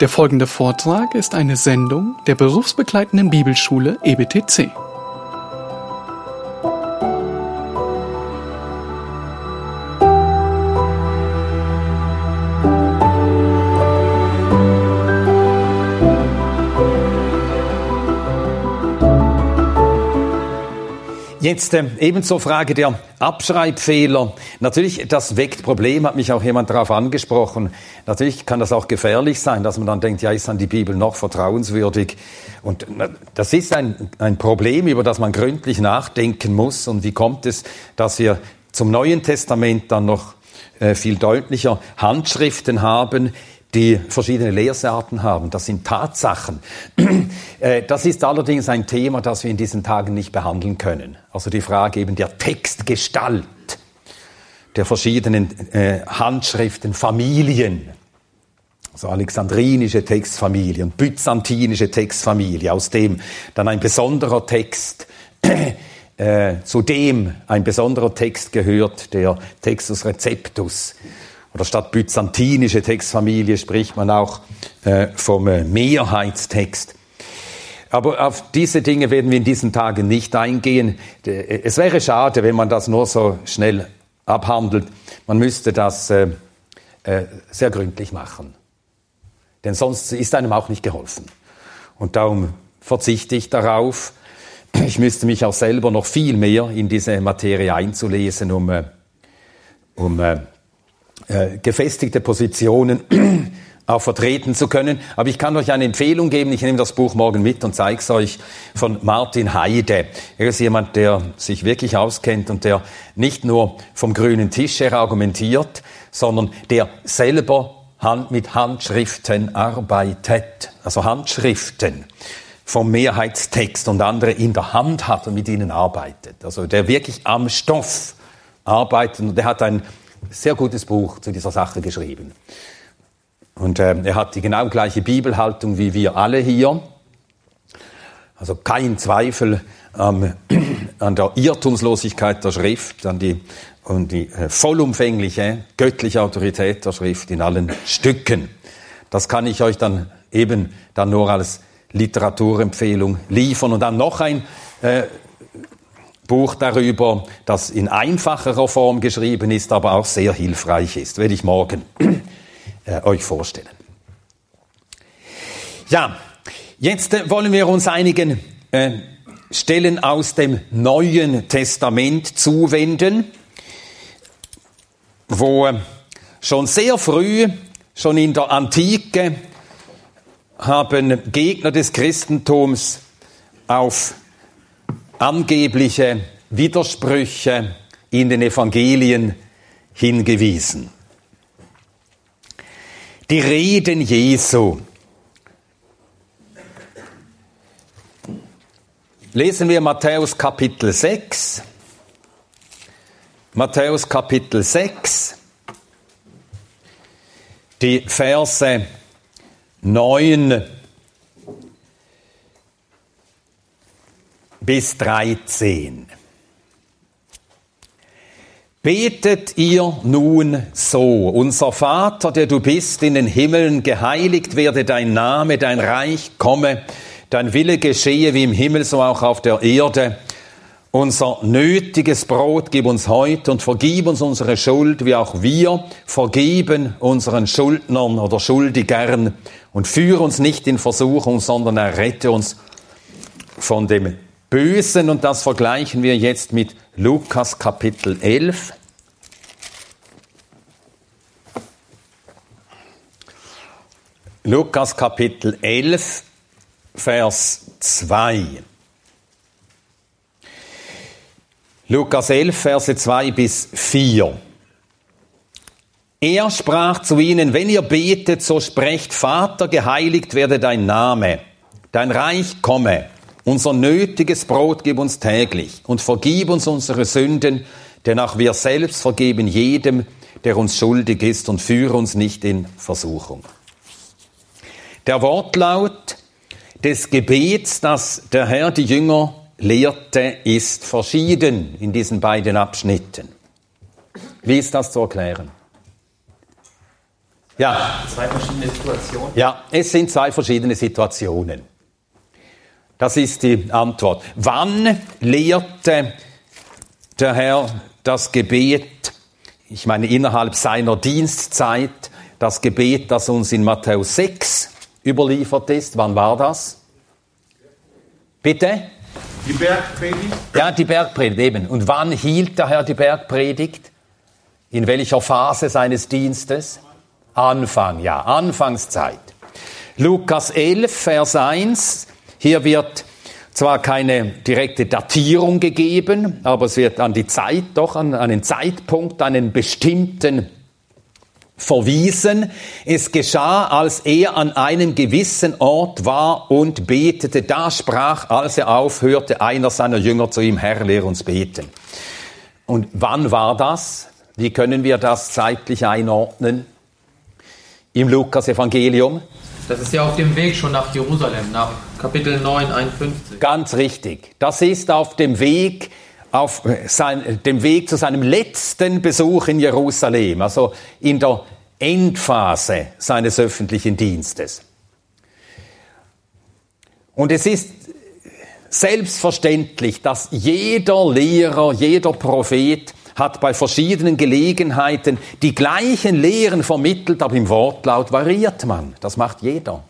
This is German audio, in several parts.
Der folgende Vortrag ist eine Sendung der berufsbegleitenden Bibelschule EBTC. Jetzt äh, ebenso Frage der Abschreibfehler. Natürlich, das weckt Probleme, hat mich auch jemand darauf angesprochen. Natürlich kann das auch gefährlich sein, dass man dann denkt, ja, ist dann die Bibel noch vertrauenswürdig? Und das ist ein, ein Problem, über das man gründlich nachdenken muss. Und wie kommt es, dass wir zum Neuen Testament dann noch äh, viel deutlicher Handschriften haben, die verschiedene Lehrsorten haben. Das sind Tatsachen. Äh, das ist allerdings ein Thema, das wir in diesen Tagen nicht behandeln können. Also die Frage eben der Textgestalt der verschiedenen äh, Handschriften, Familien. Also alexandrinische Textfamilie und byzantinische Textfamilie, aus dem dann ein besonderer Text äh, zu dem ein besonderer Text gehört, der Textus Receptus, oder statt byzantinische Textfamilie spricht man auch äh, vom äh, Mehrheitstext. Aber auf diese Dinge werden wir in diesen Tagen nicht eingehen. Äh, es wäre schade, wenn man das nur so schnell abhandelt. Man müsste das äh, äh, sehr gründlich machen. Denn sonst ist einem auch nicht geholfen. Und darum verzichte ich darauf. Ich müsste mich auch selber noch viel mehr in diese Materie einzulesen, um, äh, um äh, gefestigte Positionen auch vertreten zu können. Aber ich kann euch eine Empfehlung geben. Ich nehme das Buch morgen mit und zeige es euch von Martin Heide. Er ist jemand, der sich wirklich auskennt und der nicht nur vom grünen Tisch her argumentiert, sondern der selber Hand mit Handschriften arbeitet. Also Handschriften vom Mehrheitstext und andere in der Hand hat und mit ihnen arbeitet. Also der wirklich am Stoff arbeitet und der hat ein sehr gutes Buch zu dieser Sache geschrieben. Und äh, er hat die genau gleiche Bibelhaltung wie wir alle hier. Also kein Zweifel ähm, an der Irrtumslosigkeit der Schrift, an die, und die äh, vollumfängliche göttliche Autorität der Schrift in allen Stücken. Das kann ich euch dann eben dann nur als Literaturempfehlung liefern. Und dann noch ein äh, Buch darüber, das in einfacherer Form geschrieben ist, aber auch sehr hilfreich ist. Werde ich morgen äh, euch vorstellen. Ja, jetzt äh, wollen wir uns einigen äh, Stellen aus dem Neuen Testament zuwenden, wo äh, schon sehr früh, schon in der Antike, haben Gegner des Christentums auf angebliche Widersprüche in den Evangelien hingewiesen. Die Reden Jesu. Lesen wir Matthäus Kapitel 6. Matthäus Kapitel 6, die Verse 9 bis 13. Betet ihr nun so, unser Vater, der du bist in den Himmeln, geheiligt werde dein Name, dein Reich komme, dein Wille geschehe wie im Himmel, so auch auf der Erde. Unser nötiges Brot gib uns heute und vergib uns unsere Schuld, wie auch wir vergeben unseren Schuldnern oder Schuldigern und führe uns nicht in Versuchung, sondern errette uns von dem Bösen und das vergleichen wir jetzt mit Lukas Kapitel 11. Lukas Kapitel 11, Vers 2. Lukas 11, Verse 2 bis 4. Er sprach zu ihnen, wenn ihr betet, so sprecht, Vater, geheiligt werde dein Name, dein Reich komme unser nötiges Brot gib uns täglich und vergib uns unsere Sünden, denn auch wir selbst vergeben jedem, der uns schuldig ist und führe uns nicht in Versuchung. Der Wortlaut des Gebets, das der Herr die Jünger lehrte, ist verschieden in diesen beiden Abschnitten. Wie ist das zu erklären? Ja. Zwei verschiedene Situationen. Ja, es sind zwei verschiedene Situationen. Das ist die Antwort. Wann lehrte der Herr das Gebet, ich meine innerhalb seiner Dienstzeit, das Gebet, das uns in Matthäus 6 überliefert ist? Wann war das? Bitte? Die Bergpredigt? Ja, die Bergpredigt eben. Und wann hielt der Herr die Bergpredigt? In welcher Phase seines Dienstes? Anfang, ja, Anfangszeit. Lukas 11, Vers 1. Hier wird zwar keine direkte Datierung gegeben, aber es wird an die Zeit, doch an einen Zeitpunkt, einen bestimmten verwiesen. Es geschah, als er an einem gewissen Ort war und betete. Da sprach, als er aufhörte, einer seiner Jünger zu ihm, Herr, lehr uns beten. Und wann war das? Wie können wir das zeitlich einordnen? Im Lukas-Evangelium? Das ist ja auf dem Weg schon nach Jerusalem, nach Kapitel 9, 51. Ganz richtig. Das ist auf dem Weg, auf sein, dem Weg zu seinem letzten Besuch in Jerusalem, also in der Endphase seines öffentlichen Dienstes. Und es ist selbstverständlich, dass jeder Lehrer, jeder Prophet hat bei verschiedenen Gelegenheiten die gleichen Lehren vermittelt, aber im Wortlaut variiert man. Das macht jeder.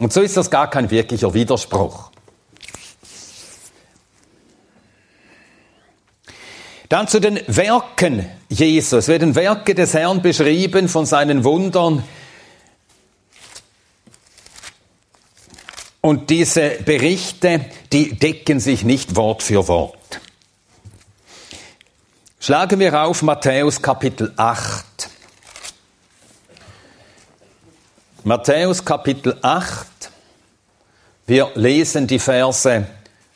Und so ist das gar kein wirklicher Widerspruch. Dann zu den Werken Jesus. Es werden Werke des Herrn beschrieben von seinen Wundern. Und diese Berichte, die decken sich nicht Wort für Wort. Schlagen wir auf Matthäus Kapitel 8. Matthäus Kapitel 8. Wir lesen die Verse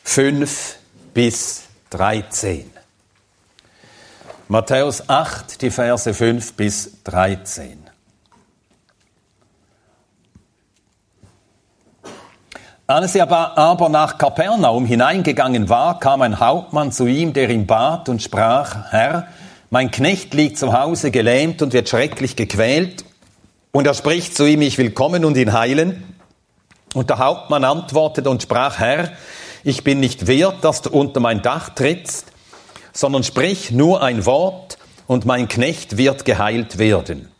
5 bis 13. Matthäus 8, die Verse 5 bis 13. Als er aber nach Kapernaum hineingegangen war, kam ein Hauptmann zu ihm, der ihn bat und sprach, Herr, mein Knecht liegt zu Hause gelähmt und wird schrecklich gequält. Und er spricht zu ihm, ich will kommen und ihn heilen. Und der Hauptmann antwortete und sprach, Herr, ich bin nicht wert, dass du unter mein Dach trittst, sondern sprich nur ein Wort und mein Knecht wird geheilt werden.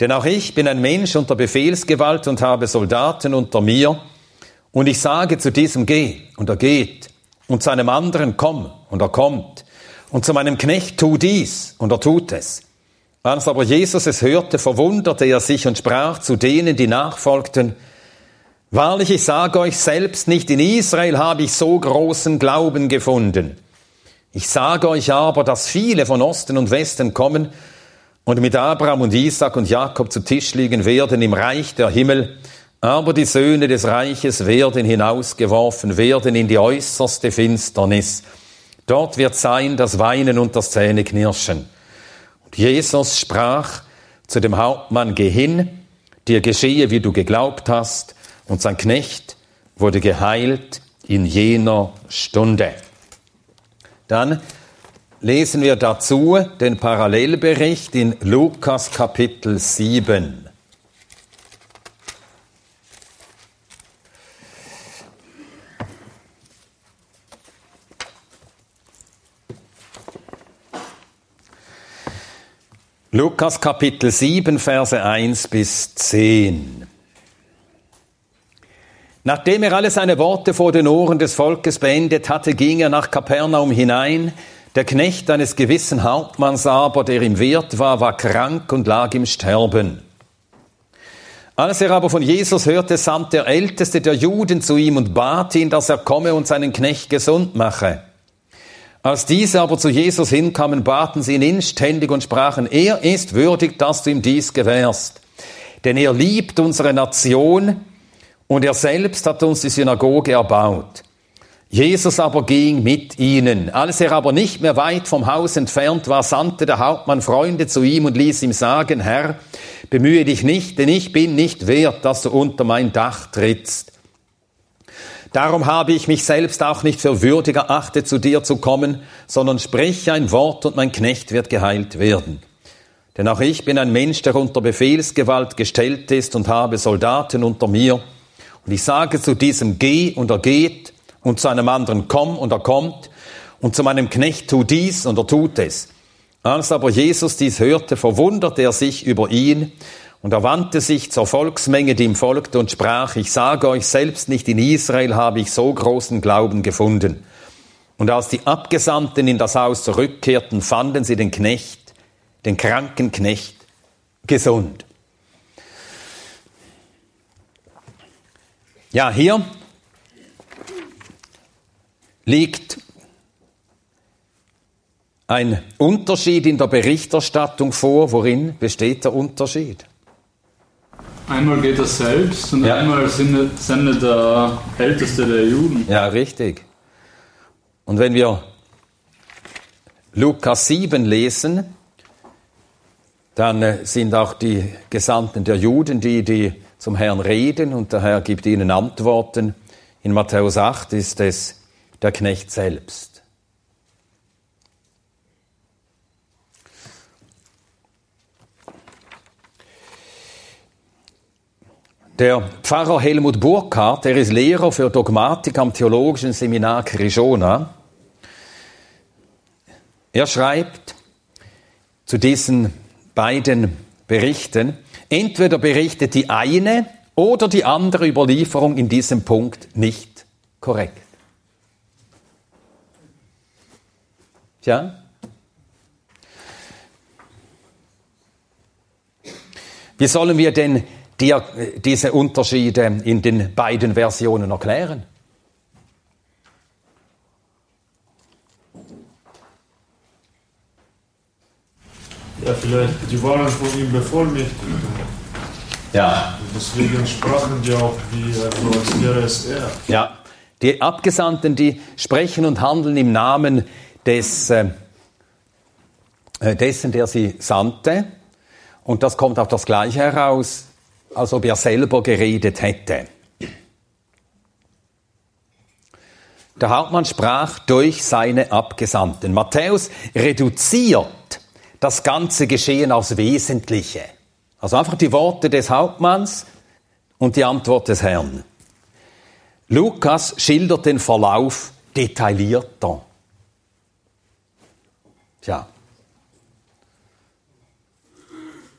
Denn auch ich bin ein Mensch unter Befehlsgewalt und habe Soldaten unter mir, und ich sage zu diesem geh, und er geht, und zu einem anderen komm, und er kommt, und zu meinem Knecht tu dies, und er tut es. Als aber Jesus es hörte, verwunderte er sich und sprach zu denen, die nachfolgten, Wahrlich, ich sage euch selbst, nicht in Israel habe ich so großen Glauben gefunden. Ich sage euch aber, dass viele von Osten und Westen kommen und mit Abraham und Isaac und Jakob zu Tisch liegen werden im Reich der Himmel, aber die Söhne des Reiches werden hinausgeworfen, werden in die äußerste Finsternis. Dort wird sein das Weinen und das Zähneknirschen. Und Jesus sprach zu dem Hauptmann, geh hin, dir geschehe, wie du geglaubt hast, und sein Knecht wurde geheilt in jener Stunde. Dann lesen wir dazu den Parallelbericht in Lukas Kapitel 7. Lukas Kapitel 7, Verse 1 bis 10. Nachdem er alle seine Worte vor den Ohren des Volkes beendet hatte, ging er nach Kapernaum hinein. Der Knecht eines gewissen Hauptmanns aber, der ihm wert war, war krank und lag im Sterben. Als er aber von Jesus hörte, sandte der Älteste der Juden zu ihm und bat ihn, dass er komme und seinen Knecht gesund mache. Als diese aber zu Jesus hinkamen, baten sie ihn inständig und sprachen, er ist würdig, dass du ihm dies gewährst. Denn er liebt unsere Nation und er selbst hat uns die Synagoge erbaut. Jesus aber ging mit ihnen. Als er aber nicht mehr weit vom Haus entfernt war, sandte der Hauptmann Freunde zu ihm und ließ ihm sagen, Herr, bemühe dich nicht, denn ich bin nicht wert, dass du unter mein Dach trittst. Darum habe ich mich selbst auch nicht für würdig erachtet, zu dir zu kommen, sondern sprich ein Wort und mein Knecht wird geheilt werden. Denn auch ich bin ein Mensch, der unter Befehlsgewalt gestellt ist und habe Soldaten unter mir. Und ich sage zu diesem Geh und er geht und zu einem anderen Komm und er kommt und zu meinem Knecht tu dies und er tut es. Als aber Jesus dies hörte, verwunderte er sich über ihn und er wandte sich zur Volksmenge, die ihm folgte, und sprach, ich sage euch selbst nicht, in Israel habe ich so großen Glauben gefunden. Und als die Abgesandten in das Haus zurückkehrten, fanden sie den Knecht, den kranken Knecht, gesund. Ja, hier liegt ein Unterschied in der Berichterstattung vor. Worin besteht der Unterschied? Einmal geht er selbst und Ja. einmal sendet, der Älteste der Juden. Ja, richtig. Und wenn wir Lukas 7 lesen, dann äh, sind auch die Gesandten der Juden, die, die zum Herrn reden und der Herr gibt ihnen Antworten. In Matthäus 8 ist es der Knecht selbst. Der Pfarrer Helmut Burkhardt, der ist Lehrer für Dogmatik am Theologischen Seminar Krishona. Er schreibt zu diesen beiden Berichten, entweder berichtet die eine oder die andere Überlieferung in diesem Punkt nicht korrekt. Tja? Wie sollen wir denn die, diese Unterschiede in den beiden Versionen erklären? Ja, vielleicht, die waren von ihm bevollmächtigt. Ja. Deswegen sprachen die auch wie, also als wäre es er. Ja, die Abgesandten, die sprechen und handeln im Namen des, äh, äh, dessen, der sie sandte. Und das kommt auf das Gleiche heraus, als ob er selber geredet hätte. Der Hauptmann sprach durch seine Abgesandten. Matthäus reduziert das ganze Geschehen aufs Wesentliche. Also einfach die Worte des Hauptmanns und die Antwort des Herrn. Lukas schildert den Verlauf detaillierter. Tja.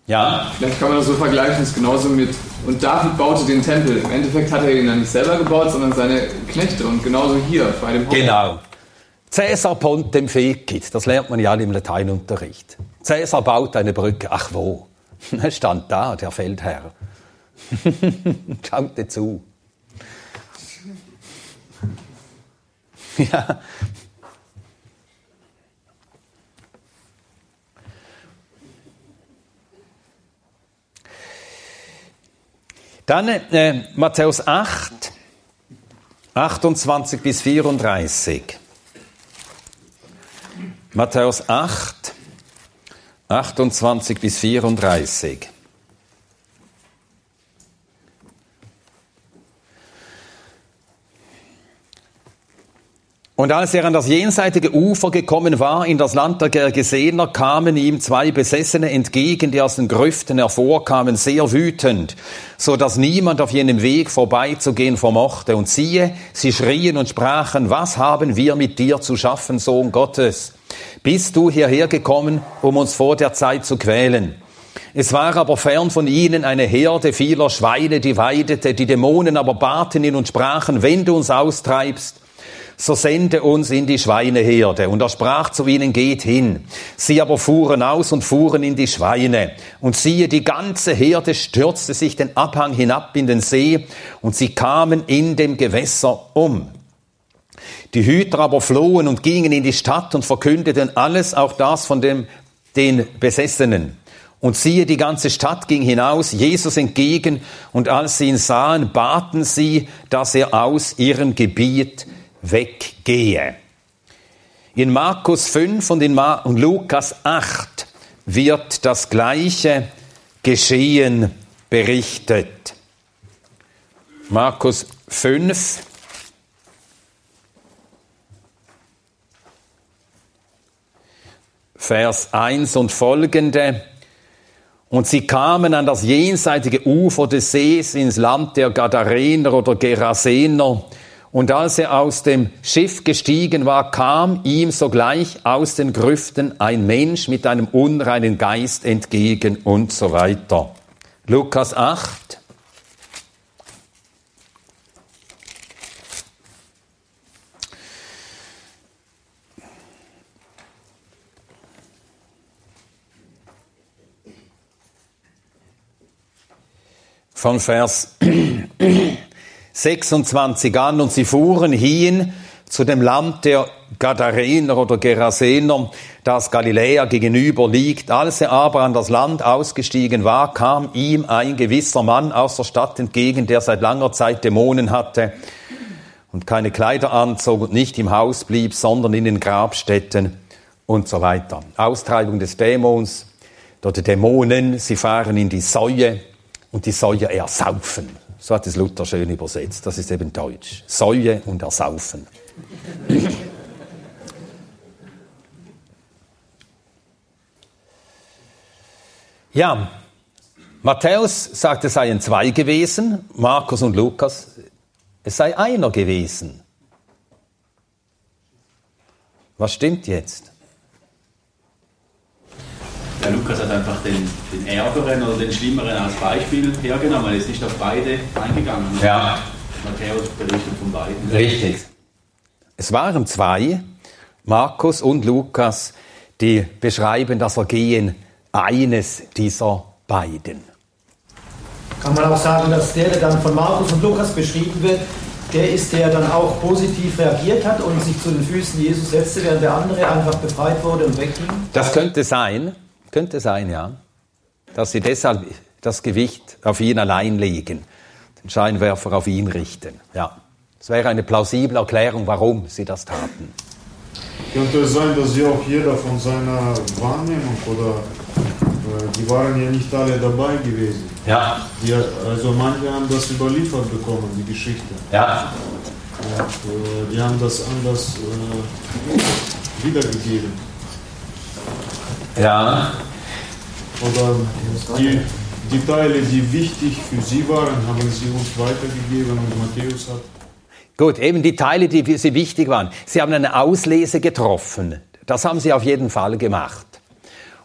Ja, Vielleicht kann man das so vergleichen, es ist genauso mit. Und David baute den Tempel. Im Endeffekt hat er ihn dann nicht selber gebaut, sondern seine Knechte. Und genauso hier bei dem Hof. genau. Cäsar pontem fecit, das lernt man ja im Lateinunterricht. Cäsar baut eine Brücke. Ach wo? Er stand da, der Feldherr. Schaute zu. Ja. Dann äh, Matthäus 8, 28 bis 34. Matthäus 8, 28 bis 34. Und als er an das jenseitige Ufer gekommen war, in das Land der Gergesener, kamen ihm zwei Besessene entgegen, die aus den Grüften hervorkamen, sehr wütend, so dass niemand auf jenem Weg vorbeizugehen vermochte. Und siehe, sie schrien und sprachen, was haben wir mit dir zu schaffen, Sohn Gottes? Bist du hierher gekommen, um uns vor der Zeit zu quälen? Es war aber fern von ihnen eine Herde vieler Schweine, die weidete, die Dämonen aber baten ihn und sprachen, wenn du uns austreibst, so sende uns in die Schweineherde. Und er sprach zu ihnen, geht hin. Sie aber fuhren aus und fuhren in die Schweine. Und siehe, die ganze Herde stürzte sich den Abhang hinab in den See, und sie kamen in dem Gewässer um. Die Hüter aber flohen und gingen in die Stadt und verkündeten alles, auch das von dem, den Besessenen. Und siehe, die ganze Stadt ging hinaus, Jesus entgegen, und als sie ihn sahen, baten sie, dass er aus ihrem Gebiet weggehe. In Markus 5 und in Ma und Lukas 8 wird das gleiche Geschehen berichtet. Markus 5, Vers 1 und folgende. Und sie kamen an das jenseitige Ufer des Sees ins Land der Gadarener oder Gerasener. Und als er aus dem Schiff gestiegen war, kam ihm sogleich aus den Grüften ein Mensch mit einem unreinen Geist entgegen und so weiter. Lukas 8. Von Vers 26 an und sie fuhren hin zu dem Land der Gadarener oder Gerasener, das Galiläa gegenüber liegt. Als er aber an das Land ausgestiegen war, kam ihm ein gewisser Mann aus der Stadt entgegen, der seit langer Zeit Dämonen hatte und keine Kleider anzog und nicht im Haus blieb, sondern in den Grabstätten und so weiter. Austreibung des Dämons, dort Dämonen, sie fahren in die Säue und die Säue ersaufen. So hat es Luther schön übersetzt. Das ist eben Deutsch. Säue und Ersaufen. Ja, Matthäus sagt, es seien zwei gewesen, Markus und Lukas, es sei einer gewesen. Was stimmt jetzt? Der Lukas hat einfach den, den Ärgeren oder den Schlimmeren als Beispiel hergenommen. Er ist nicht auf beide eingegangen. Ja. Matthäus berichtet von beiden. Richtig. Es waren zwei, Markus und Lukas, die beschreiben das Ergehen eines dieser beiden. Kann man auch sagen, dass der, der dann von Markus und Lukas beschrieben wird, der ist, der dann auch positiv reagiert hat und sich zu den Füßen Jesus setzte, während der andere einfach befreit wurde und wegging? Das könnte sein, könnte sein, ja. Dass sie deshalb das Gewicht auf ihn allein legen, den Scheinwerfer auf ihn richten. Ja. Das wäre eine plausible Erklärung, warum sie das taten. Könnte es sein, dass ja auch jeder von seiner Wahrnehmung oder äh, die waren ja nicht alle dabei gewesen. Ja. Die, also manche haben das überliefert bekommen, die Geschichte. Ja. Und, äh, die haben das anders äh, wiedergegeben. Ja. Oder die, die Teile, die wichtig für sie waren, haben sie uns weitergegeben und Matthäus hat Gut, eben die Teile, die für Sie wichtig waren. Sie haben eine Auslese getroffen. Das haben Sie auf jeden Fall gemacht.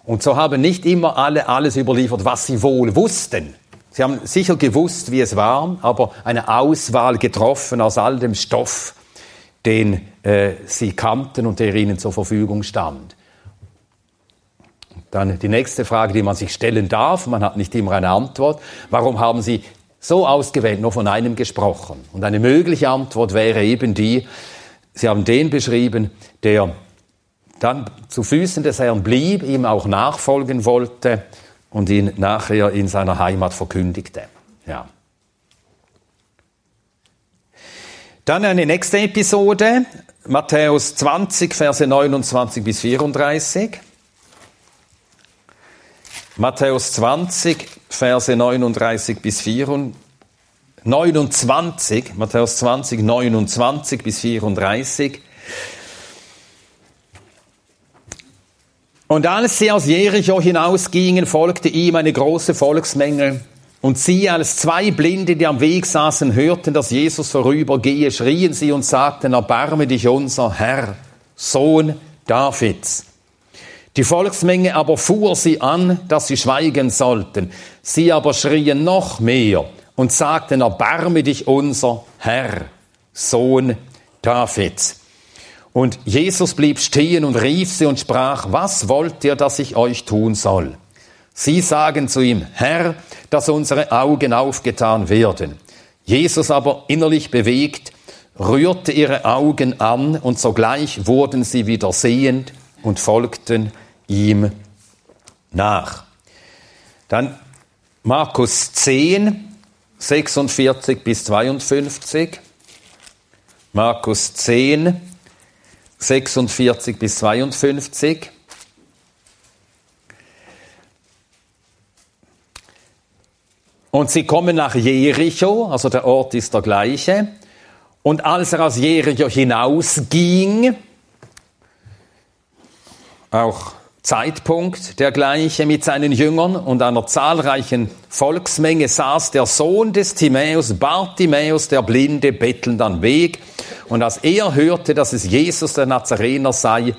Und so haben nicht immer alle alles überliefert, was sie wohl wussten. Sie haben sicher gewusst, wie es war, aber eine Auswahl getroffen aus all dem Stoff, den äh, sie kannten und der ihnen zur Verfügung stand. Dann die nächste Frage, die man sich stellen darf, man hat nicht immer eine Antwort. Warum haben Sie so ausgewählt nur von einem gesprochen? Und eine mögliche Antwort wäre eben die, Sie haben den beschrieben, der dann zu Füßen des Herrn blieb, ihm auch nachfolgen wollte und ihn nachher in seiner Heimat verkündigte. Ja. Dann eine nächste Episode, Matthäus 20, Verse 29 bis 34. Matthäus 20, Verse 39 bis 34. 29, Matthäus 20, 29 bis 34. Und als sie aus Jericho hinausgingen, folgte ihm eine große Volksmenge. Und sie, als zwei Blinde, die am Weg saßen, hörten, dass Jesus vorübergehe, schrien sie und sagten, erbarme dich unser Herr, Sohn Davids. Die Volksmenge aber fuhr sie an, dass sie schweigen sollten. Sie aber schrien noch mehr und sagten, erbarme dich unser Herr, Sohn Davids. Und Jesus blieb stehen und rief sie und sprach, was wollt ihr, dass ich euch tun soll? Sie sagen zu ihm, Herr, dass unsere Augen aufgetan werden. Jesus aber innerlich bewegt, rührte ihre Augen an und sogleich wurden sie wieder sehend und folgten ihm nach. Dann Markus 10, 46 bis 52. Markus 10, 46 bis 52. Und sie kommen nach Jericho, also der Ort ist der gleiche. Und als er aus Jericho hinausging, auch Zeitpunkt der gleiche mit seinen Jüngern und einer zahlreichen Volksmenge saß der Sohn des Timäus, Bartimäus, der Blinde, bettelnd am Weg. Und als er hörte, dass es Jesus der Nazarener sei,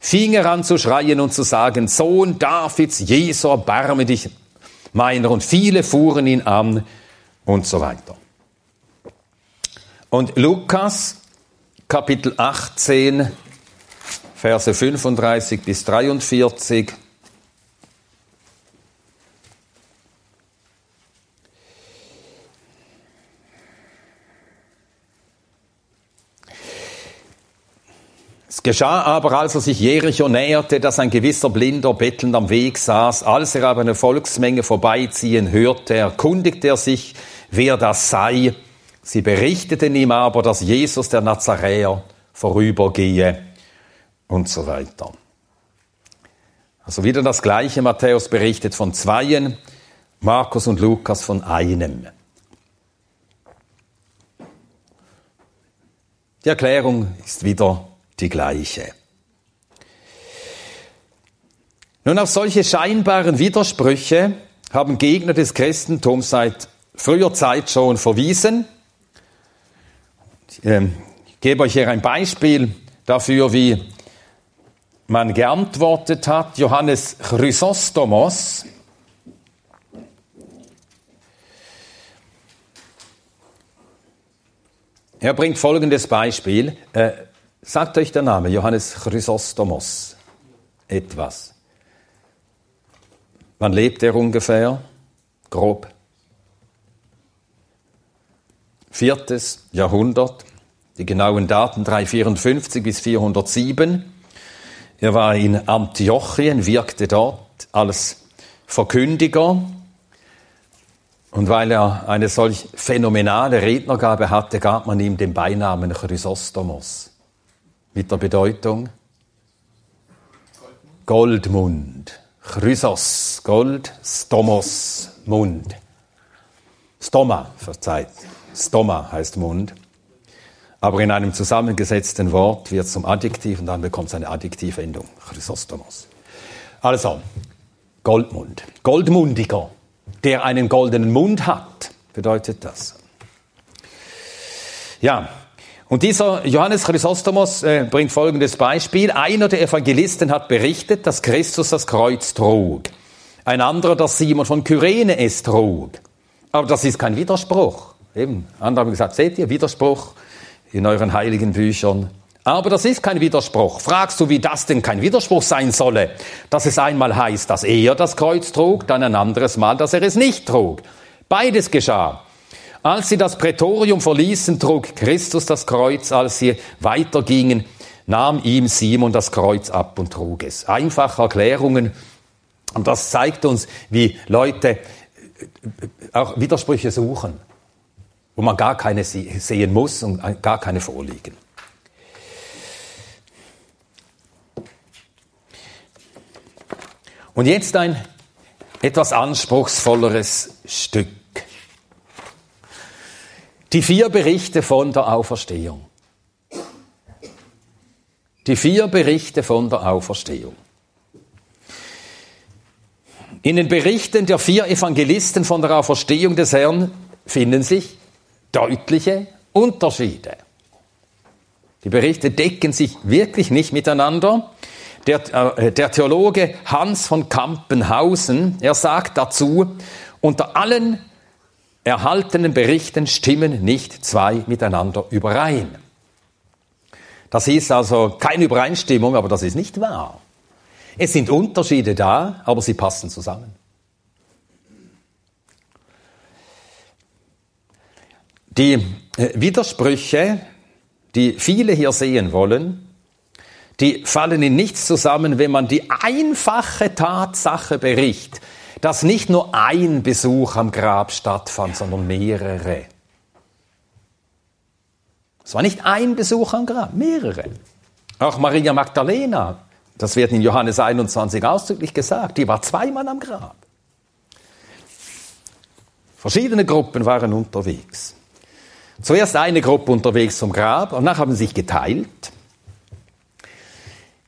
fing er an zu schreien und zu sagen, Sohn Davids, Jesu, erbarme dich meiner. Und viele fuhren ihn an und so weiter. Und Lukas, Kapitel 18, Verse 35 bis 43. Es geschah aber, als er sich Jericho näherte, dass ein gewisser Blinder bettelnd am Weg saß. Als er aber eine Volksmenge vorbeiziehen hörte, erkundigte er sich, wer das sei. Sie berichteten ihm aber, dass Jesus der Nazaräer vorübergehe und so weiter. Also wieder das gleiche. Matthäus berichtet von zweien, Markus und Lukas von einem. Die Erklärung ist wieder die gleiche. Nun, auf solche scheinbaren Widersprüche haben Gegner des Christentums seit früher Zeit schon verwiesen. Ähm, ich gebe euch hier ein Beispiel dafür, wie man geantwortet hat, Johannes Chrysostomos, Er bringt folgendes Beispiel. Äh, sagt euch der Name Johannes Chrysostomos etwas. Wann lebt er ungefähr? Grob. Viertes Jahrhundert. Die genauen Daten 354 bis 407. Er war in Antiochien, wirkte dort als Verkündiger. Und weil er eine solch phänomenale Rednergabe hatte, gab man ihm den Beinamen Chrysostomos. Mit der Bedeutung Goldmund. Chrysos, Gold, Stomos, Mund. Stoma, verzeiht. Stoma heißt Mund. Aber in einem zusammengesetzten Wort wird es zum Adjektiv und dann bekommt es eine Adjektivendung. Chrysostomos. Also, Goldmund. Goldmundiger, der einen goldenen Mund hat, bedeutet das. Ja, und dieser Johannes Chrysostomos äh, bringt folgendes Beispiel. Einer der Evangelisten hat berichtet, dass Christus das Kreuz trug. Ein anderer, dass Simon von Kyrene es trug. Aber das ist kein Widerspruch. Eben, andere haben gesagt, seht ihr, Widerspruch in euren heiligen Büchern. Aber das ist kein Widerspruch. Fragst du, wie das denn kein Widerspruch sein solle? Dass es einmal heißt, dass er das Kreuz trug, dann ein anderes Mal, dass er es nicht trug. Beides geschah. Als sie das Prätorium verließen, trug Christus das Kreuz. Als sie weitergingen, nahm ihm Simon das Kreuz ab und trug es. Einfache Erklärungen. Und das zeigt uns, wie Leute auch Widersprüche suchen wo man gar keine sehen muss und gar keine vorliegen. Und jetzt ein etwas anspruchsvolleres Stück. Die vier Berichte von der Auferstehung. Die vier Berichte von der Auferstehung. In den Berichten der vier Evangelisten von der Auferstehung des Herrn finden sich deutliche Unterschiede. Die Berichte decken sich wirklich nicht miteinander. Der, äh, der Theologe Hans von Kampenhausen, er sagt dazu, unter allen erhaltenen Berichten stimmen nicht zwei miteinander überein. Das ist also keine Übereinstimmung, aber das ist nicht wahr. Es sind Unterschiede da, aber sie passen zusammen. Die äh, Widersprüche, die viele hier sehen wollen, die fallen in nichts zusammen, wenn man die einfache Tatsache berichtet, dass nicht nur ein Besuch am Grab stattfand, sondern mehrere. Es war nicht ein Besuch am Grab, mehrere. Auch Maria Magdalena, das wird in Johannes 21 ausdrücklich gesagt, die war zweimal am Grab. Verschiedene Gruppen waren unterwegs. Zuerst eine Gruppe unterwegs zum Grab und nachher haben sie sich geteilt.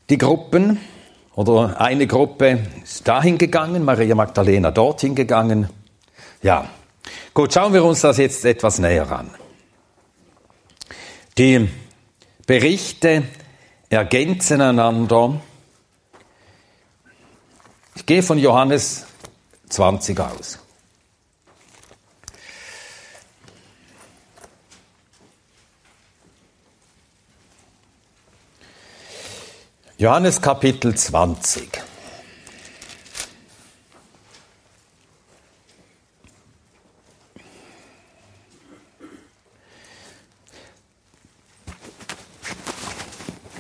Die Gruppen Oder eine Gruppe ist dahin gegangen, Maria Magdalena dorthin gegangen. Ja, gut, schauen wir uns das jetzt etwas näher an. Die Berichte ergänzen einander. Ich gehe von Johannes 20 aus. Johannes Kapitel 20.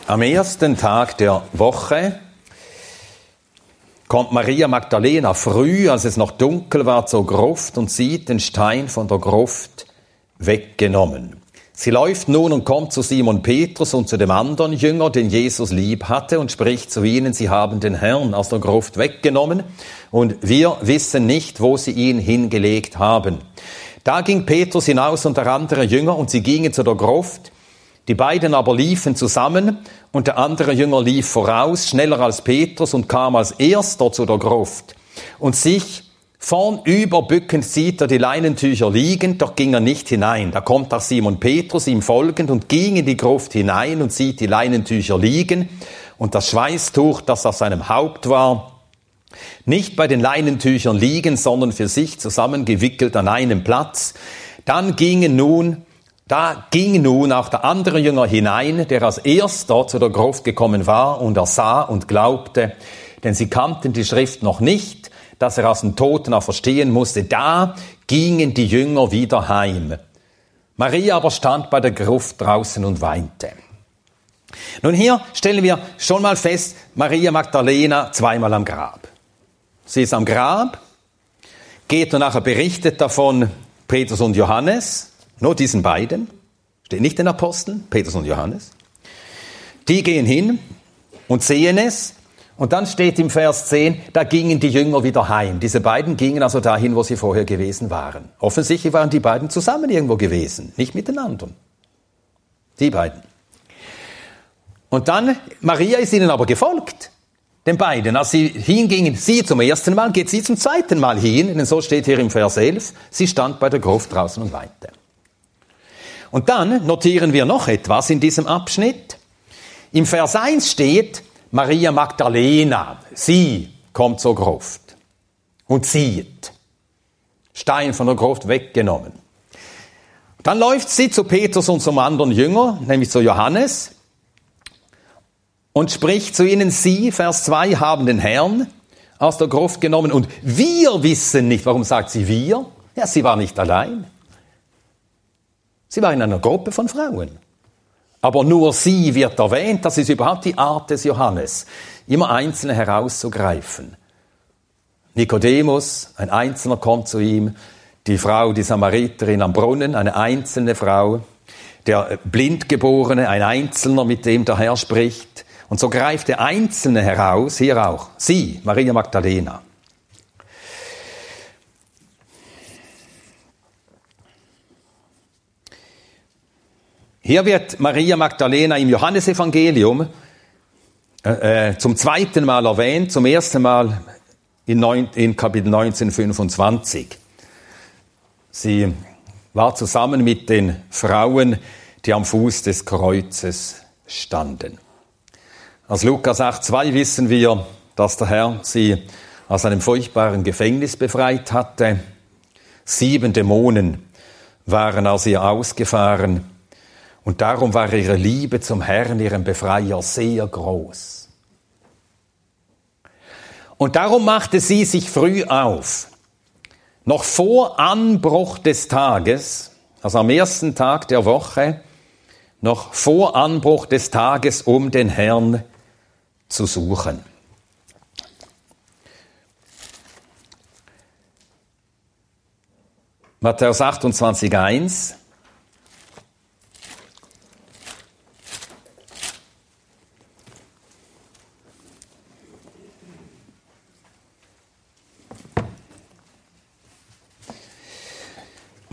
Am ersten Tag der Woche kommt Maria Magdalena früh, als es noch dunkel war, zur Gruft und sieht den Stein von der Gruft weggenommen. Sie läuft nun und kommt zu Simon Petrus und zu dem anderen Jünger, den Jesus lieb hatte, und spricht zu ihnen, sie haben den Herrn aus der Gruft weggenommen, und wir wissen nicht, wo sie ihn hingelegt haben. Da ging Petrus hinaus und der andere Jünger, und sie gingen zu der Gruft. Die beiden aber liefen zusammen, und der andere Jünger lief voraus, schneller als Petrus, und kam als erster zu der Gruft. Und sich Vornüber bückend sieht er die Leinentücher liegen, doch ging er nicht hinein. Da kommt auch Simon Petrus ihm folgend und ging in die Gruft hinein und sieht die Leinentücher liegen und das Schweißtuch, das auf seinem Haupt war, nicht bei den Leinentüchern liegen, sondern für sich zusammengewickelt an einem Platz. Dann gingen nun, da ging nun auch der andere Jünger hinein, der als erster zu der Gruft gekommen war und er sah und glaubte, denn sie kannten die Schrift noch nicht, dass er aus den Toten auch verstehen musste. Da gingen die Jünger wieder heim. Maria aber stand bei der Gruft draußen und weinte. Nun hier stellen wir schon mal fest, Maria Magdalena zweimal am Grab. Sie ist am Grab, geht und nachher berichtet davon Petrus und Johannes, nur diesen beiden, steht nicht den Aposteln, Petrus und Johannes. Die gehen hin und sehen es und dann steht im Vers 10, da gingen die Jünger wieder heim. Diese beiden gingen also dahin, wo sie vorher gewesen waren. Offensichtlich waren die beiden zusammen irgendwo gewesen, nicht miteinander. Die beiden. Und dann, Maria ist ihnen aber gefolgt, den beiden. Als sie hingingen, sie zum ersten Mal, geht sie zum zweiten Mal hin, denn so steht hier im Vers 11, sie stand bei der Gruft draußen und weinte. Und dann notieren wir noch etwas in diesem Abschnitt. Im Vers 1 steht, Maria Magdalena, sie kommt zur Gruft und sieht. Stein von der Gruft weggenommen. Dann läuft sie zu Petrus und zum anderen Jünger, nämlich zu Johannes, und spricht zu ihnen, sie, Vers 2, haben den Herrn aus der Gruft genommen und wir wissen nicht, warum sagt sie wir? Ja, sie war nicht allein. Sie war in einer Gruppe von Frauen. Aber nur sie wird erwähnt. Das ist überhaupt die Art des Johannes, immer Einzelne herauszugreifen. Nikodemus, ein Einzelner kommt zu ihm, die Frau, die Samariterin am Brunnen, eine einzelne Frau, der Blindgeborene, ein Einzelner, mit dem der Herr spricht. Und so greift der Einzelne heraus, hier auch, sie, Maria Magdalena. Hier wird Maria Magdalena im Johannesevangelium äh, äh zum zweiten Mal erwähnt, zum ersten Mal in, neun, in Kapitel 19, 25. Sie war zusammen mit den Frauen, die am Fuß des Kreuzes standen. Aus Lukas 8, 2 wissen wir, dass der Herr sie aus einem furchtbaren Gefängnis befreit hatte. Sieben Dämonen waren aus ihr ausgefahren und darum war ihre Liebe zum Herrn, ihrem Befreier, sehr groß. Und darum machte sie sich früh auf. Noch vor Anbruch des Tages, also am ersten Tag der Woche, noch vor Anbruch des Tages, um den Herrn zu suchen. Matthäus 28, 1.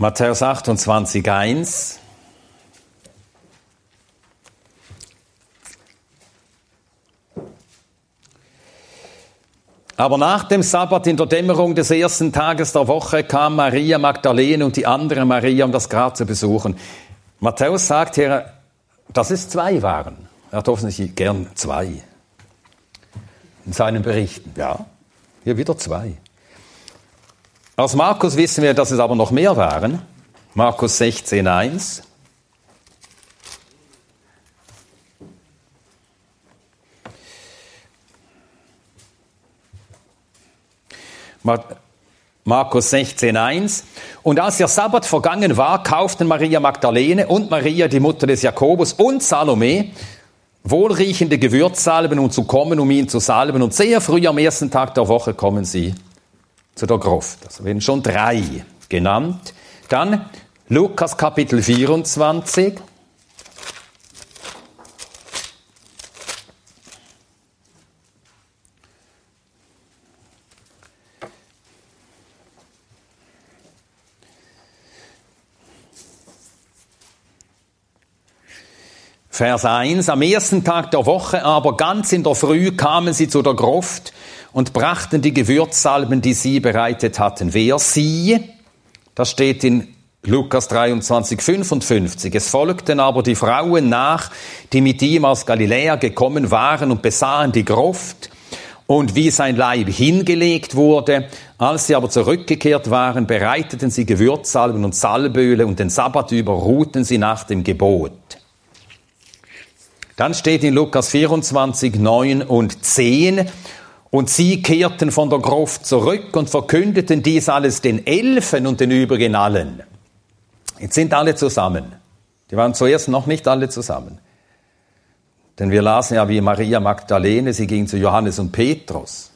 Matthäus 28, 1. Aber nach dem Sabbat in der Dämmerung des ersten Tages der Woche kam Maria Magdalene und die andere Maria, um das Grab zu besuchen. Matthäus sagt hier, dass es zwei waren. Er hat offensichtlich gern zwei. In seinen Berichten, ja, hier wieder zwei. Aus Markus wissen wir, dass es aber noch mehr waren. Markus 16, 1. Markus 16, 1. Und als der Sabbat vergangen war, kauften Maria Magdalene und Maria, die Mutter des Jakobus und Salome, wohlriechende Gewürzsalben, um zu kommen, um ihn zu salben. Und sehr früh am ersten Tag der Woche kommen sie zu der Gruft. Also werden schon drei genannt. Dann Lukas Kapitel 24. Vers 1. Am ersten Tag der Woche aber ganz in der Früh kamen sie zu der Gruft und brachten die Gewürzsalben, die sie bereitet hatten. Wer sie? Das steht in Lukas 23, 55. Es folgten aber die Frauen nach, die mit ihm aus Galiläa gekommen waren und besahen die Gruft und wie sein Leib hingelegt wurde. Als sie aber zurückgekehrt waren, bereiteten sie Gewürzsalben und Salböle und den Sabbat über ruhten sie nach dem Gebot. Dann steht in Lukas 24, 9 und 10, und sie kehrten von der Gruft zurück und verkündeten dies alles den Elfen und den übrigen allen. Jetzt sind alle zusammen. Die waren zuerst noch nicht alle zusammen. Denn wir lasen ja wie Maria Magdalene, sie ging zu Johannes und Petrus.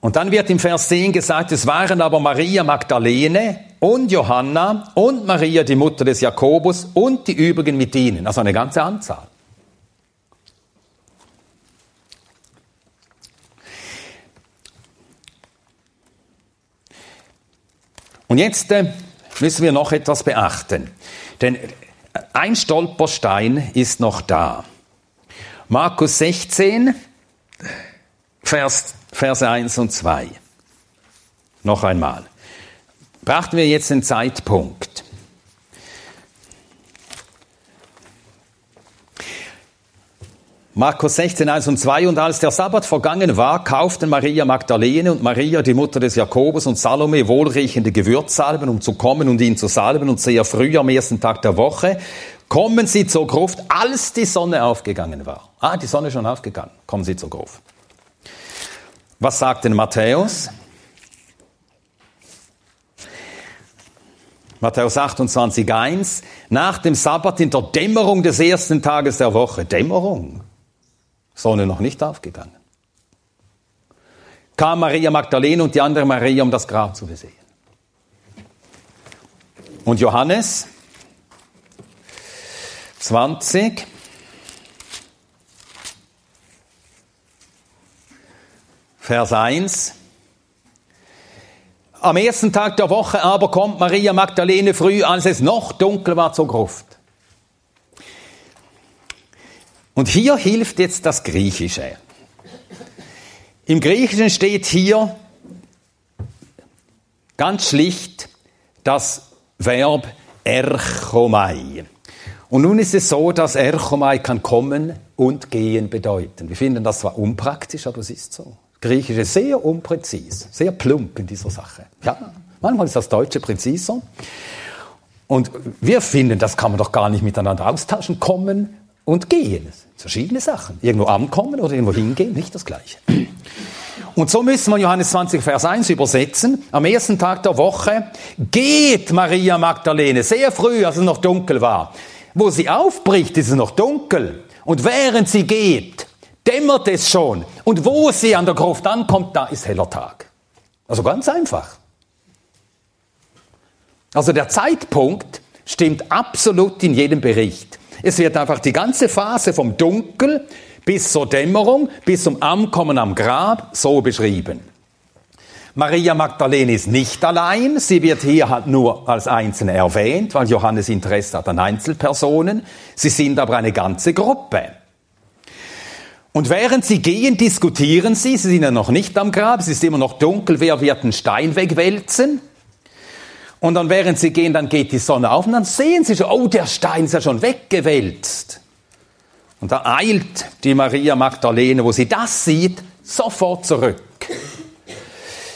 Und dann wird im Vers 10 gesagt, es waren aber Maria Magdalene und Johanna und Maria, die Mutter des Jakobus und die übrigen mit ihnen. Also eine ganze Anzahl. Und jetzt äh, müssen wir noch etwas beachten. Denn ein Stolperstein ist noch da. Markus 16, Vers Verse 1 und 2. Noch einmal. Brachten wir jetzt den Zeitpunkt. Markus 16, 1 und 2. Und als der Sabbat vergangen war, kauften Maria Magdalene und Maria, die Mutter des Jakobus und Salome, wohlriechende Gewürzsalben, um zu kommen und ihn zu salben. Und sehr früh am ersten Tag der Woche kommen sie zur Gruft, als die Sonne aufgegangen war. Ah, die Sonne ist schon aufgegangen. Kommen sie zur Gruft. Was sagt denn Matthäus? Matthäus 28, 1. Nach dem Sabbat in der Dämmerung des ersten Tages der Woche. Dämmerung. Sonne noch nicht aufgegangen. Kam Maria Magdalene und die andere Maria, um das Grab zu besehen. Und Johannes 20, Vers 1. Am ersten Tag der Woche aber kommt Maria Magdalene früh, als es noch dunkel war, zur Gruft. Und hier hilft jetzt das Griechische. Im Griechischen steht hier ganz schlicht das Verb erchomai. Und nun ist es so, dass erchomai kann kommen und gehen bedeuten. Wir finden das zwar unpraktisch, aber es ist so. Griechische sehr unpräzis, sehr plump in dieser Sache. Ja, manchmal ist das Deutsche präziser. Und wir finden, das kann man doch gar nicht miteinander austauschen, kommen und gehen. Verschiedene Sachen. Irgendwo ankommen oder irgendwo hingehen, nicht das Gleiche. Und so müssen wir Johannes 20, Vers 1 übersetzen. Am ersten Tag der Woche geht Maria Magdalene sehr früh, als es noch dunkel war. Wo sie aufbricht, ist es noch dunkel. Und während sie geht, dämmert es schon. Und wo sie an der Gruft ankommt, da ist heller Tag. Also ganz einfach. Also der Zeitpunkt stimmt absolut in jedem Bericht. Es wird einfach die ganze Phase vom Dunkel bis zur Dämmerung, bis zum Ankommen am Grab so beschrieben. Maria Magdalene ist nicht allein, sie wird hier halt nur als Einzelne erwähnt, weil Johannes Interesse hat an Einzelpersonen. Sie sind aber eine ganze Gruppe. Und während sie gehen, diskutieren sie, sie sind ja noch nicht am Grab, es ist immer noch dunkel, wer wird den Stein wegwälzen? Und dann während sie gehen, dann geht die Sonne auf und dann sehen sie schon, oh, der Stein ist ja schon weggewälzt. Und da eilt die Maria Magdalene, wo sie das sieht, sofort zurück.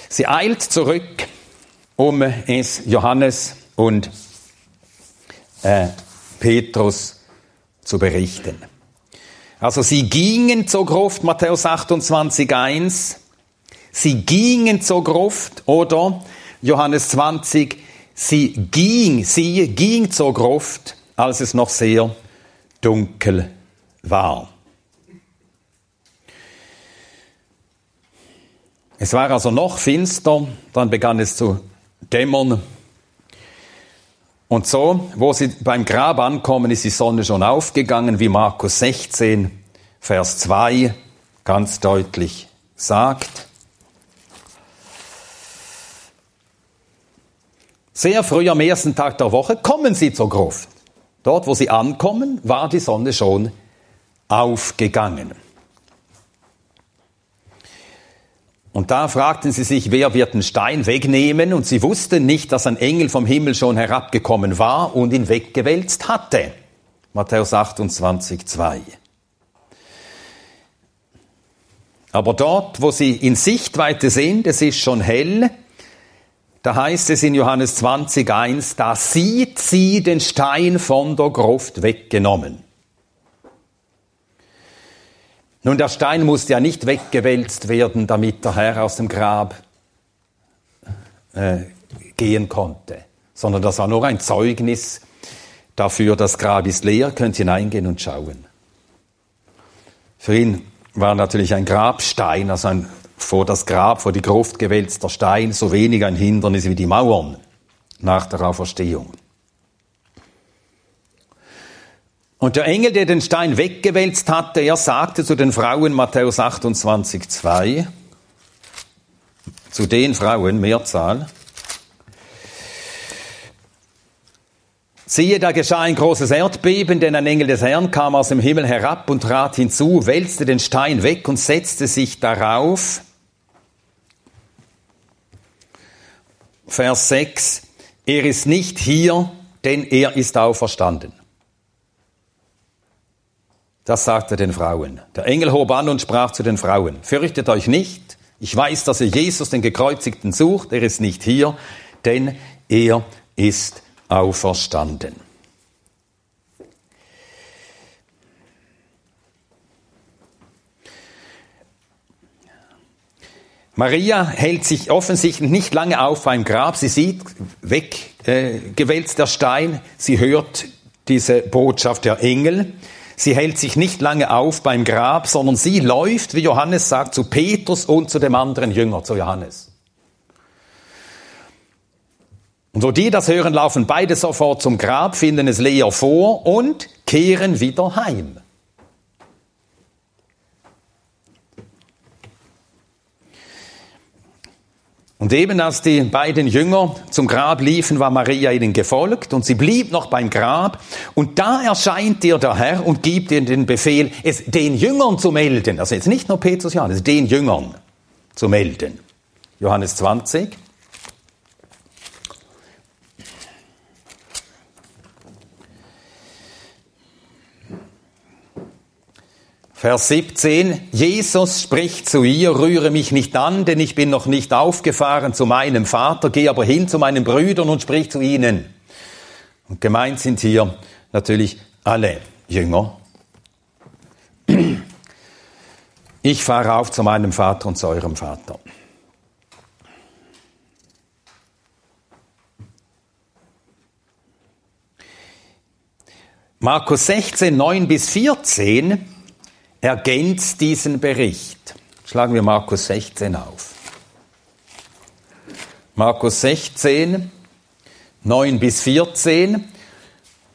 Sie eilt zurück, um es Johannes und äh, Petrus zu berichten. Also sie gingen zur Gruft, Matthäus 28, 1. Sie gingen zur Gruft oder Johannes 20, sie ging, sie ging zur Gruft, als es noch sehr dunkel war. Es war also noch finster, dann begann es zu dämmern. Und so, wo sie beim Grab ankommen, ist die Sonne schon aufgegangen, wie Markus 16, Vers 2 ganz deutlich sagt. Sehr früh am ersten Tag der Woche kommen sie zur Gruft. Dort, wo sie ankommen, war die Sonne schon aufgegangen. Und da fragten sie sich, wer wird den Stein wegnehmen? Und sie wussten nicht, dass ein Engel vom Himmel schon herabgekommen war und ihn weggewälzt hatte. Matthäus 28, 2. Aber dort, wo sie in Sichtweite sind, es ist schon hell, da heißt es in Johannes 20, 1, da sieht sie den Stein von der Gruft weggenommen. Nun, der Stein musste ja nicht weggewälzt werden, damit der Herr aus dem Grab äh, gehen konnte, sondern das war nur ein Zeugnis dafür, das Grab ist leer, könnt hineingehen und schauen. Für ihn war natürlich ein Grabstein, also ein vor das Grab, vor die Gruft gewälzter Stein, so wenig ein Hindernis wie die Mauern nach der Auferstehung. Und der Engel, der den Stein weggewälzt hatte, er sagte zu den Frauen, Matthäus 28, 2, zu den Frauen, Mehrzahl, Siehe, da geschah ein großes Erdbeben, denn ein Engel des Herrn kam aus dem Himmel herab und trat hinzu, wälzte den Stein weg und setzte sich darauf. Vers 6, er ist nicht hier, denn er ist auferstanden. Das sagte den Frauen. Der Engel hob an und sprach zu den Frauen, fürchtet euch nicht, ich weiß, dass ihr Jesus, den Gekreuzigten, sucht, er ist nicht hier, denn er ist auferstanden. Maria hält sich offensichtlich nicht lange auf beim Grab. Sie sieht weggewälzt äh, der Stein. Sie hört diese Botschaft der Engel. Sie hält sich nicht lange auf beim Grab, sondern sie läuft, wie Johannes sagt, zu Petrus und zu dem anderen Jünger, zu Johannes. Und so die das hören, laufen beide sofort zum Grab, finden es leer vor und kehren wieder heim. Und eben als die beiden Jünger zum Grab liefen, war Maria ihnen gefolgt und sie blieb noch beim Grab. Und da erscheint ihr der Herr und gibt ihnen den Befehl, es den Jüngern zu melden. Also jetzt nicht nur Petrus, Johannes, den Jüngern zu melden. Johannes 20. Vers 17, Jesus spricht zu ihr, rühre mich nicht an, denn ich bin noch nicht aufgefahren zu meinem Vater, geh aber hin zu meinen Brüdern und sprich zu ihnen. Und gemeint sind hier natürlich alle Jünger. Ich fahre auf zu meinem Vater und zu eurem Vater. Markus 16, 9 bis 14 ergänzt diesen Bericht. Schlagen wir Markus 16 auf. Markus 16, 9 bis 14.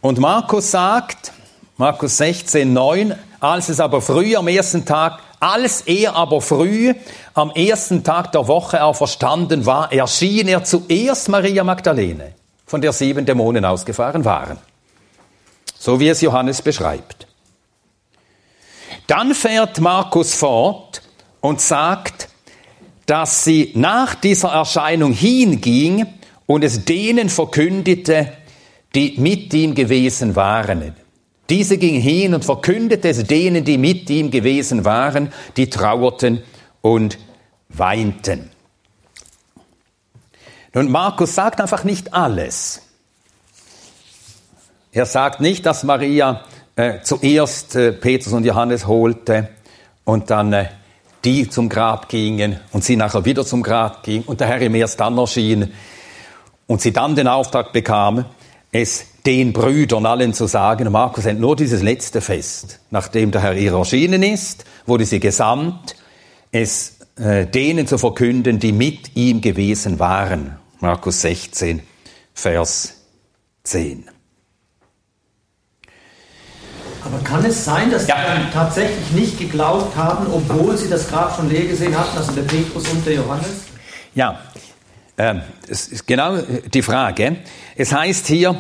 Und Markus sagt, Markus 16, 9, als es aber früh am ersten Tag, als er aber früh am ersten Tag der Woche auferstanden war, erschien er zuerst Maria Magdalene, von der sieben Dämonen ausgefahren waren. So wie es Johannes beschreibt. Dann fährt Markus fort und sagt, dass sie nach dieser Erscheinung hinging und es denen verkündete, die mit ihm gewesen waren. Diese ging hin und verkündete es denen, die mit ihm gewesen waren, die trauerten und weinten. Nun, Markus sagt einfach nicht alles. Er sagt nicht, dass Maria äh, zuerst äh, Petrus und Johannes holte und dann äh, die zum Grab gingen und sie nachher wieder zum Grab gingen und der Herr ihm erst dann erschien und sie dann den Auftrag bekam, es den Brüdern allen zu sagen, Markus nur dieses letzte Fest, nachdem der Herr ihr erschienen ist, wurde sie gesandt, es äh, denen zu verkünden, die mit ihm gewesen waren. Markus 16, Vers 10. Aber kann es sein, dass Ja. sie dann tatsächlich nicht geglaubt haben, obwohl sie das Grab schon leer gesehen hatten, also der Petrus und der Johannes? Ja, ähm, es ist genau die Frage. Es heißt hier,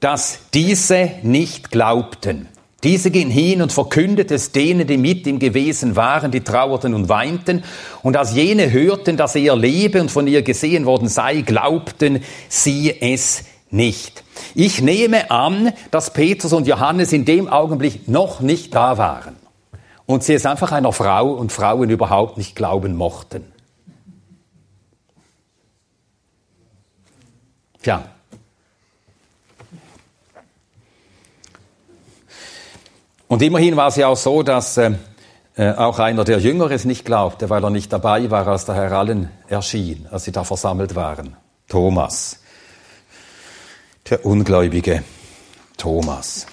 dass diese nicht glaubten. Diese gingen hin und verkündeten es denen, die mit ihm gewesen waren, die trauerten und weinten. Und als jene hörten, dass er lebe und von ihr gesehen worden sei, glaubten sie es nicht. Ich nehme an, dass Petrus und Johannes in dem Augenblick noch nicht da waren. Und sie es einfach einer Frau und Frauen überhaupt nicht glauben mochten. Tja. Und immerhin war es ja auch so, dass äh, äh, auch einer der Jünger es nicht glaubte, weil er nicht dabei war, als der Herr allen erschien, als sie da versammelt waren. Thomas. Der ungläubige Thomas.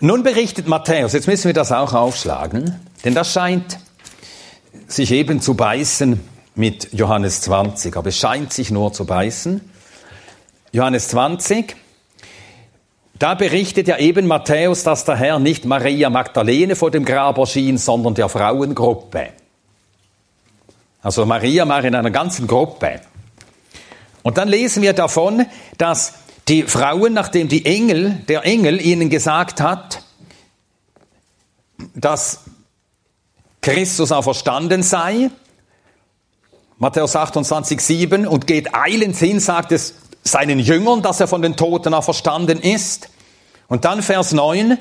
Nun berichtet Matthäus, jetzt müssen wir das auch aufschlagen, denn das scheint sich eben zu beißen mit Johannes 20, aber es scheint sich nur zu beißen. Johannes 20, da berichtet ja eben Matthäus, dass der Herr nicht Maria Magdalene vor dem Grab erschien, sondern der Frauengruppe. Also Maria war in einer ganzen Gruppe. Und dann lesen wir davon, dass die Frauen, nachdem die Engel, der Engel ihnen gesagt hat, dass Christus auferstanden sei, Matthäus 28, 7, und geht eilends hin, sagt es seinen Jüngern, dass er von den Toten auferstanden ist. Und dann Vers 9,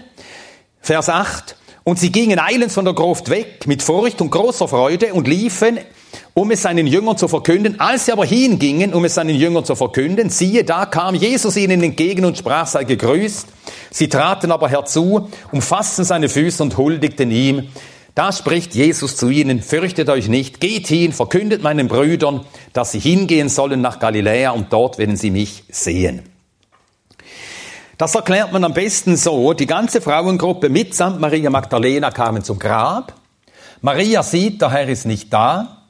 Vers 8, und sie gingen eilends von der Gruft weg mit Furcht und großer Freude und liefen, um es seinen Jüngern zu verkünden. Als sie aber hingingen, um es seinen Jüngern zu verkünden, siehe, da kam Jesus ihnen entgegen und sprach, sei gegrüßt. Sie traten aber herzu, umfassten seine Füße und huldigten ihm. Da spricht Jesus zu ihnen, fürchtet euch nicht, geht hin, verkündet meinen Brüdern, dass sie hingehen sollen nach Galiläa und dort werden sie mich sehen. Das erklärt man am besten so, die ganze Frauengruppe mitsamt Maria Magdalena kamen zum Grab. Maria sieht, der Herr ist nicht da,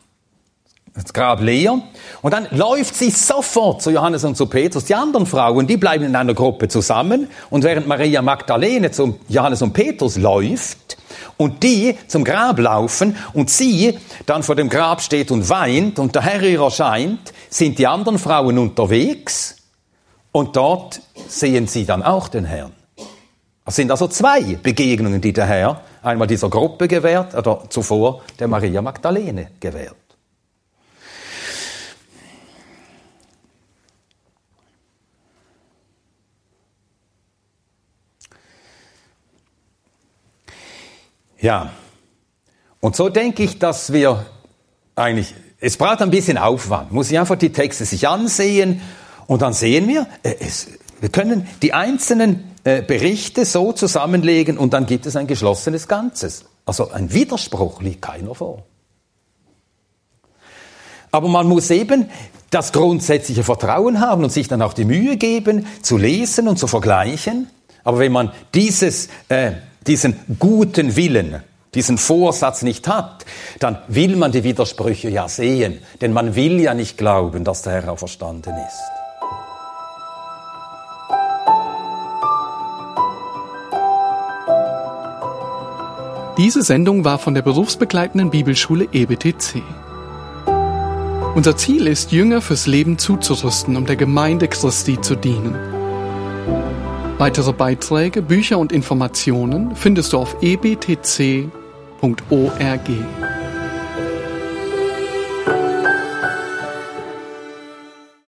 das Grab leer. Und dann läuft sie sofort zu Johannes und zu Petrus. Die anderen Frauen, die bleiben in einer Gruppe zusammen. Und während Maria Magdalene zu Johannes und Petrus läuft und die zum Grab laufen und sie dann vor dem Grab steht und weint und der Herr ihr erscheint, sind die anderen Frauen unterwegs und dort sehen sie dann auch den Herrn. Es sind also zwei Begegnungen, die der Herr einmal dieser Gruppe gewährt oder zuvor der Maria Magdalene gewährt. Ja, und so denke ich, dass wir eigentlich, es braucht ein bisschen Aufwand, muss ich einfach die Texte sich ansehen und dann sehen wir, äh, es, wir können die einzelnen äh, Berichte so zusammenlegen und dann gibt es ein geschlossenes Ganzes. Also ein Widerspruch liegt keiner vor. Aber man muss eben das grundsätzliche Vertrauen haben und sich dann auch die Mühe geben, zu lesen und zu vergleichen. Aber wenn man dieses, äh, diesen guten Willen, diesen Vorsatz nicht hat, dann will man die Widersprüche ja sehen. Denn man will ja nicht glauben, dass der Herr auferstanden ist. Diese Sendung war von der berufsbegleitenden Bibelschule EBTC. Unser Ziel ist, Jünger fürs Leben zuzurüsten, um der Gemeinde Christi zu dienen. Weitere Beiträge, Bücher und Informationen findest du auf ebtc.org.